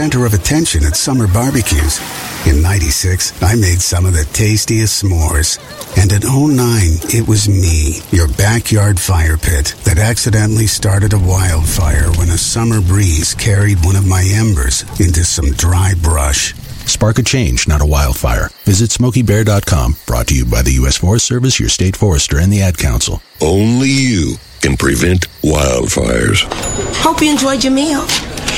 center of attention at summer barbecues. In 96, I made some of the tastiest s'mores. And in 09, it was me, your backyard fire pit, that accidentally started a wildfire when a summer breeze carried one of my embers into some dry brush. Spark a change, not a wildfire. Visit SmokeyBear.com, brought to you by the U.S. Forest Service, your state forester, and the Ad Council. Only you can prevent wildfires. Hope you enjoyed your meal.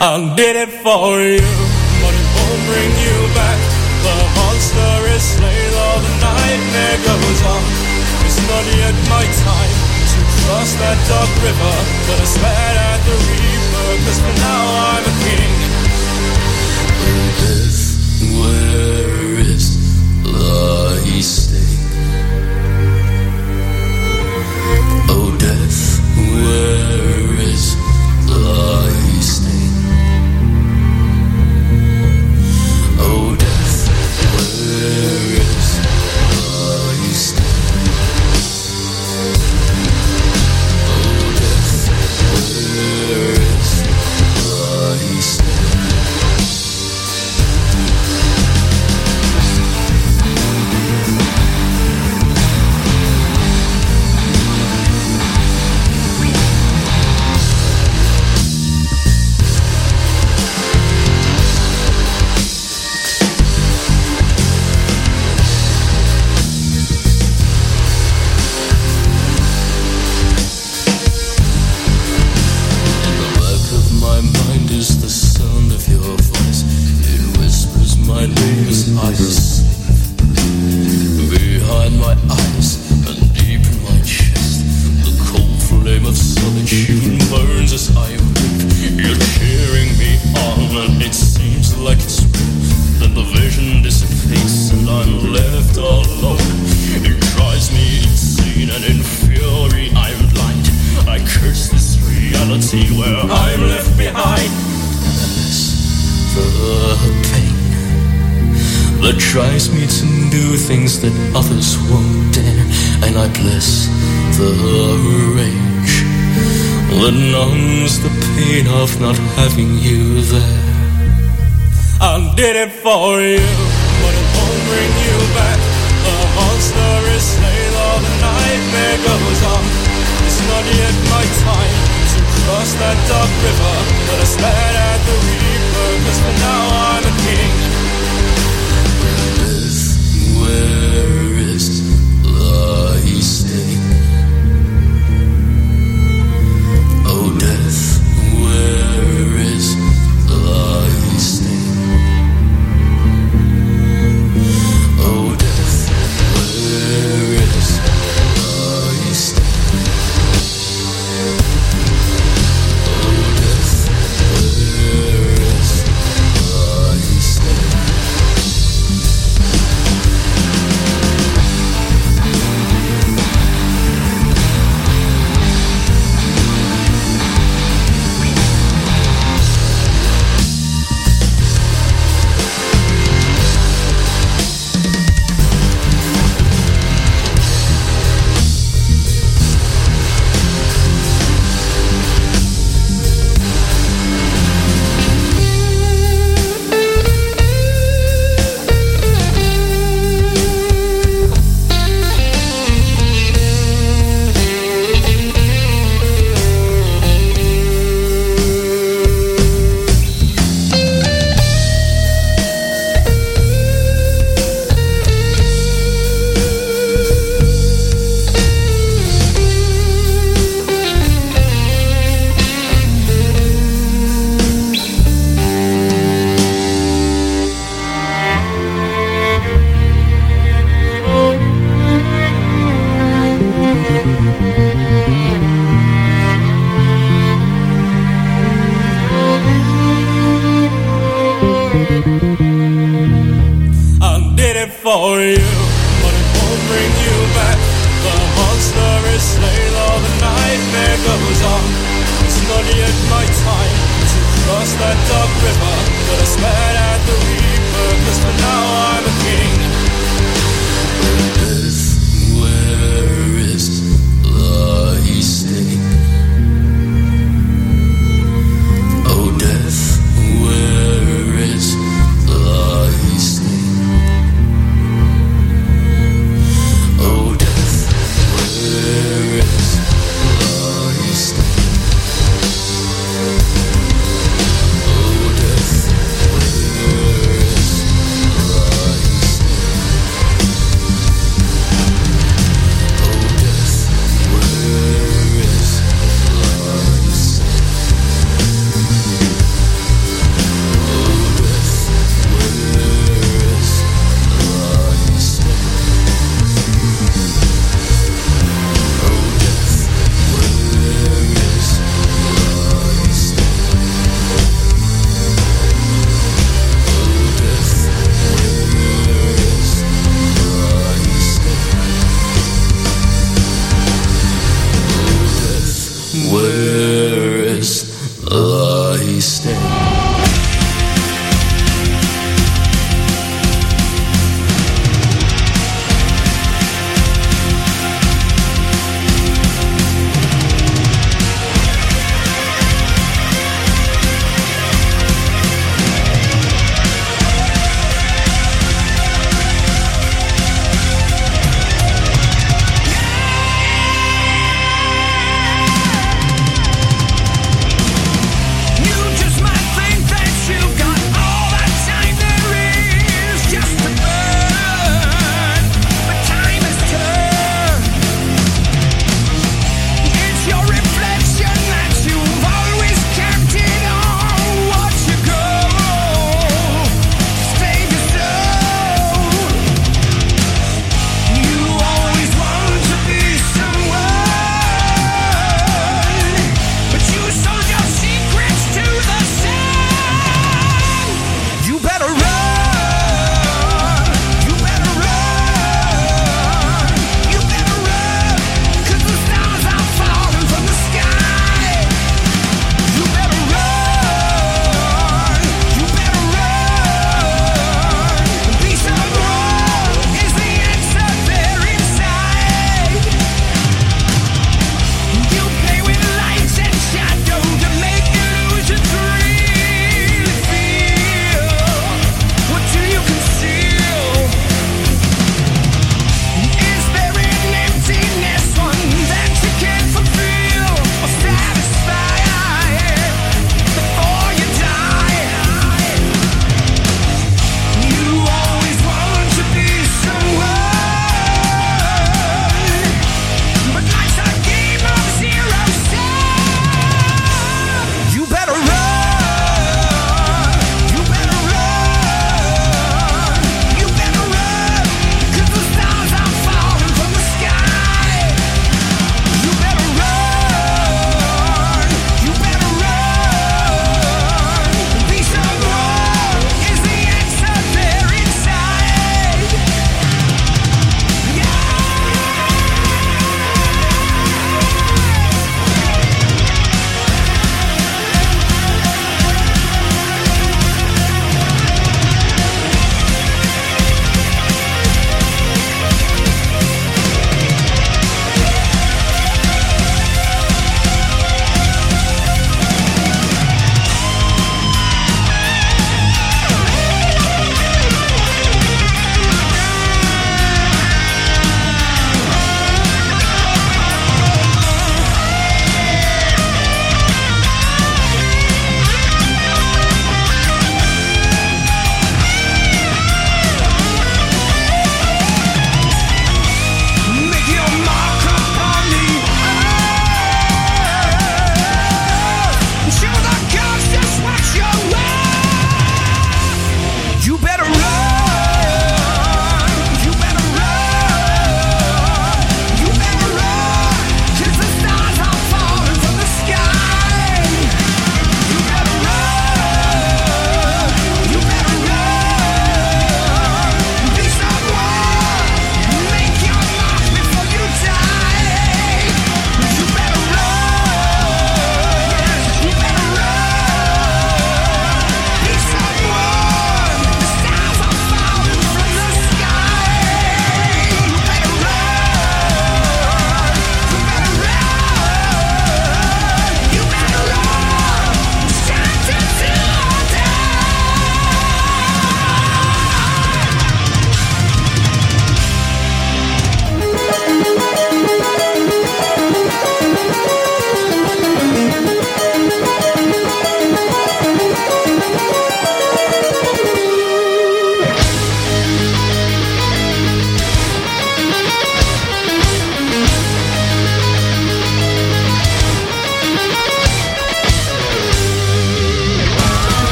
I did it for you. But it won't bring you back. The monster is slain All the nightmare goes on. It's not yet my time To cross that dark river. But I swear at the reaper Cause for now I'm cross that dark river, but I stared at the reaper, cause for now I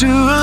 Before